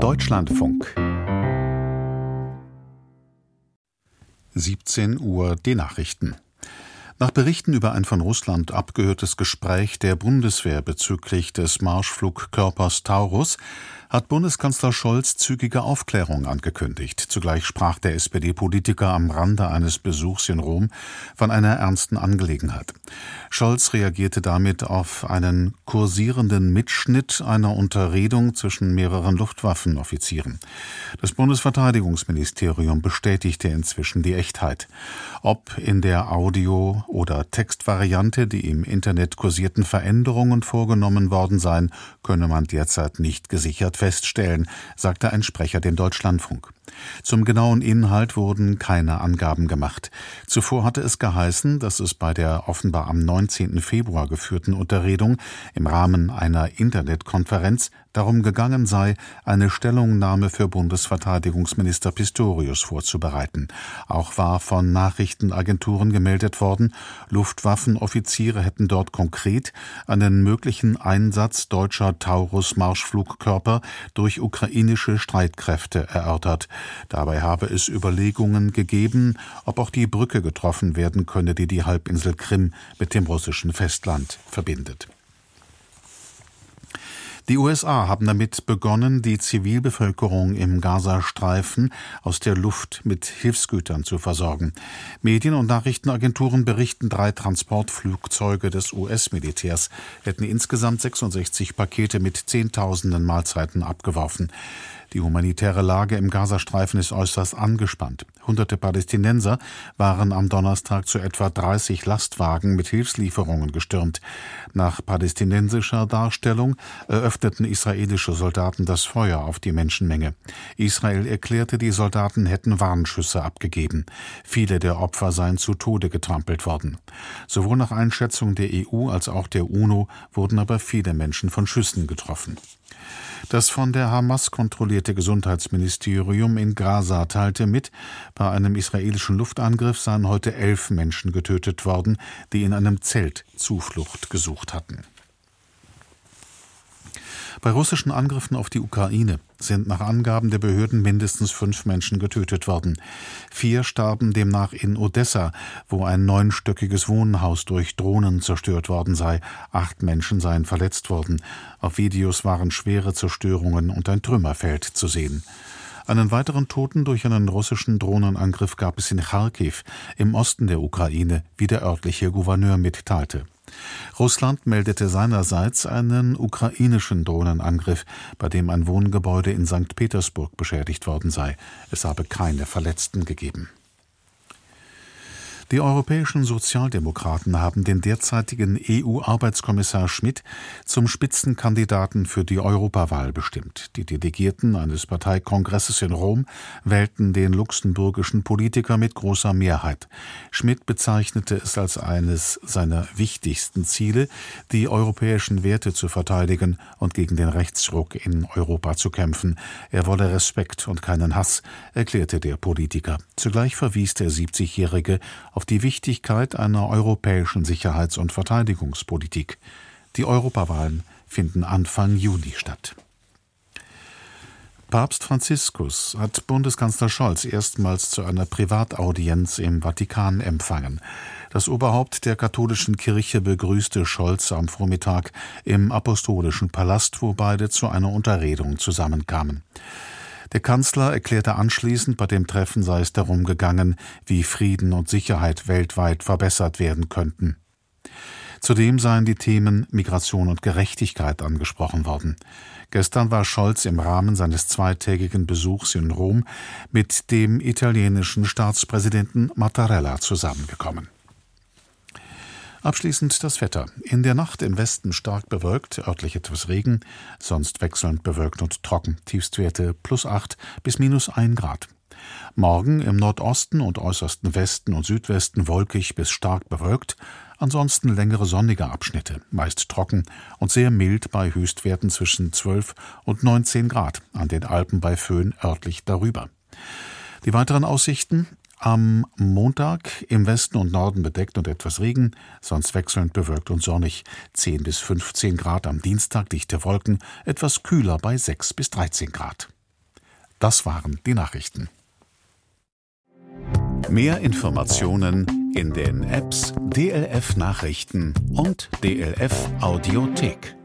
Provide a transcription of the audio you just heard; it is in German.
Deutschlandfunk 17 Uhr die Nachrichten. Nach Berichten über ein von Russland abgehörtes Gespräch der Bundeswehr bezüglich des Marschflugkörpers Taurus hat Bundeskanzler Scholz zügige Aufklärung angekündigt. Zugleich sprach der SPD-Politiker am Rande eines Besuchs in Rom von einer ernsten Angelegenheit. Scholz reagierte damit auf einen kursierenden Mitschnitt einer Unterredung zwischen mehreren Luftwaffenoffizieren. Das Bundesverteidigungsministerium bestätigte inzwischen die Echtheit. Ob in der Audio- oder Textvariante die im Internet kursierten Veränderungen vorgenommen worden seien, könne man derzeit nicht gesichert feststellen, sagte ein Sprecher dem Deutschlandfunk. Zum genauen Inhalt wurden keine Angaben gemacht. Zuvor hatte es geheißen, dass es bei der offenbar am 19. Februar geführten Unterredung im Rahmen einer Internetkonferenz darum gegangen sei, eine Stellungnahme für Bundesverteidigungsminister Pistorius vorzubereiten. Auch war von Nachrichtenagenturen gemeldet worden, Luftwaffenoffiziere hätten dort konkret einen möglichen Einsatz deutscher Taurus-Marschflugkörper durch ukrainische Streitkräfte erörtert. Dabei habe es Überlegungen gegeben, ob auch die Brücke getroffen werden könne, die die Halbinsel Krim mit dem russischen Festland verbindet. Die USA haben damit begonnen, die Zivilbevölkerung im Gazastreifen aus der Luft mit Hilfsgütern zu versorgen. Medien- und Nachrichtenagenturen berichten, drei Transportflugzeuge des US-Militärs hätten insgesamt 66 Pakete mit Zehntausenden Mahlzeiten abgeworfen. Die humanitäre Lage im Gazastreifen ist äußerst angespannt. Hunderte Palästinenser waren am Donnerstag zu etwa 30 Lastwagen mit Hilfslieferungen gestürmt. Nach palästinensischer Darstellung eröffneten israelische Soldaten das Feuer auf die Menschenmenge. Israel erklärte, die Soldaten hätten Warnschüsse abgegeben. Viele der Opfer seien zu Tode getrampelt worden. Sowohl nach Einschätzung der EU als auch der UNO wurden aber viele Menschen von Schüssen getroffen. Das von der Hamas kontrollierte Gesundheitsministerium in Gaza teilte mit, bei einem israelischen Luftangriff seien heute elf Menschen getötet worden, die in einem Zelt Zuflucht gesucht hatten. Bei russischen Angriffen auf die Ukraine sind nach Angaben der Behörden mindestens fünf Menschen getötet worden. Vier starben demnach in Odessa, wo ein neunstöckiges Wohnhaus durch Drohnen zerstört worden sei. Acht Menschen seien verletzt worden. Auf Videos waren schwere Zerstörungen und ein Trümmerfeld zu sehen. Einen weiteren Toten durch einen russischen Drohnenangriff gab es in Kharkiv im Osten der Ukraine, wie der örtliche Gouverneur mitteilte. Russland meldete seinerseits einen ukrainischen Drohnenangriff, bei dem ein Wohngebäude in St. Petersburg beschädigt worden sei. Es habe keine Verletzten gegeben. Die europäischen Sozialdemokraten haben den derzeitigen EU-Arbeitskommissar Schmidt zum Spitzenkandidaten für die Europawahl bestimmt. Die Delegierten eines Parteikongresses in Rom wählten den luxemburgischen Politiker mit großer Mehrheit. Schmidt bezeichnete es als eines seiner wichtigsten Ziele, die europäischen Werte zu verteidigen und gegen den Rechtsruck in Europa zu kämpfen. Er wolle Respekt und keinen Hass, erklärte der Politiker. Zugleich verwies der 70-Jährige auf die Wichtigkeit einer europäischen Sicherheits- und Verteidigungspolitik. Die Europawahlen finden Anfang Juni statt. Papst Franziskus hat Bundeskanzler Scholz erstmals zu einer Privataudienz im Vatikan empfangen. Das Oberhaupt der katholischen Kirche begrüßte Scholz am Vormittag im Apostolischen Palast, wo beide zu einer Unterredung zusammenkamen. Der Kanzler erklärte anschließend, bei dem Treffen sei es darum gegangen, wie Frieden und Sicherheit weltweit verbessert werden könnten. Zudem seien die Themen Migration und Gerechtigkeit angesprochen worden. Gestern war Scholz im Rahmen seines zweitägigen Besuchs in Rom mit dem italienischen Staatspräsidenten Mattarella zusammengekommen. Abschließend das Wetter. In der Nacht im Westen stark bewölkt, örtlich etwas Regen, sonst wechselnd bewölkt und trocken. Tiefstwerte plus 8 bis minus 1 Grad. Morgen im Nordosten und äußersten Westen und Südwesten wolkig bis stark bewölkt, ansonsten längere sonnige Abschnitte, meist trocken und sehr mild bei Höchstwerten zwischen 12 und 19 Grad, an den Alpen bei Föhn örtlich darüber. Die weiteren Aussichten am Montag im Westen und Norden bedeckt und etwas Regen, sonst wechselnd bewölkt und sonnig. 10 bis 15 Grad am Dienstag dichte Wolken, etwas kühler bei 6 bis 13 Grad. Das waren die Nachrichten. Mehr Informationen in den Apps DLF Nachrichten und DLF Audiothek.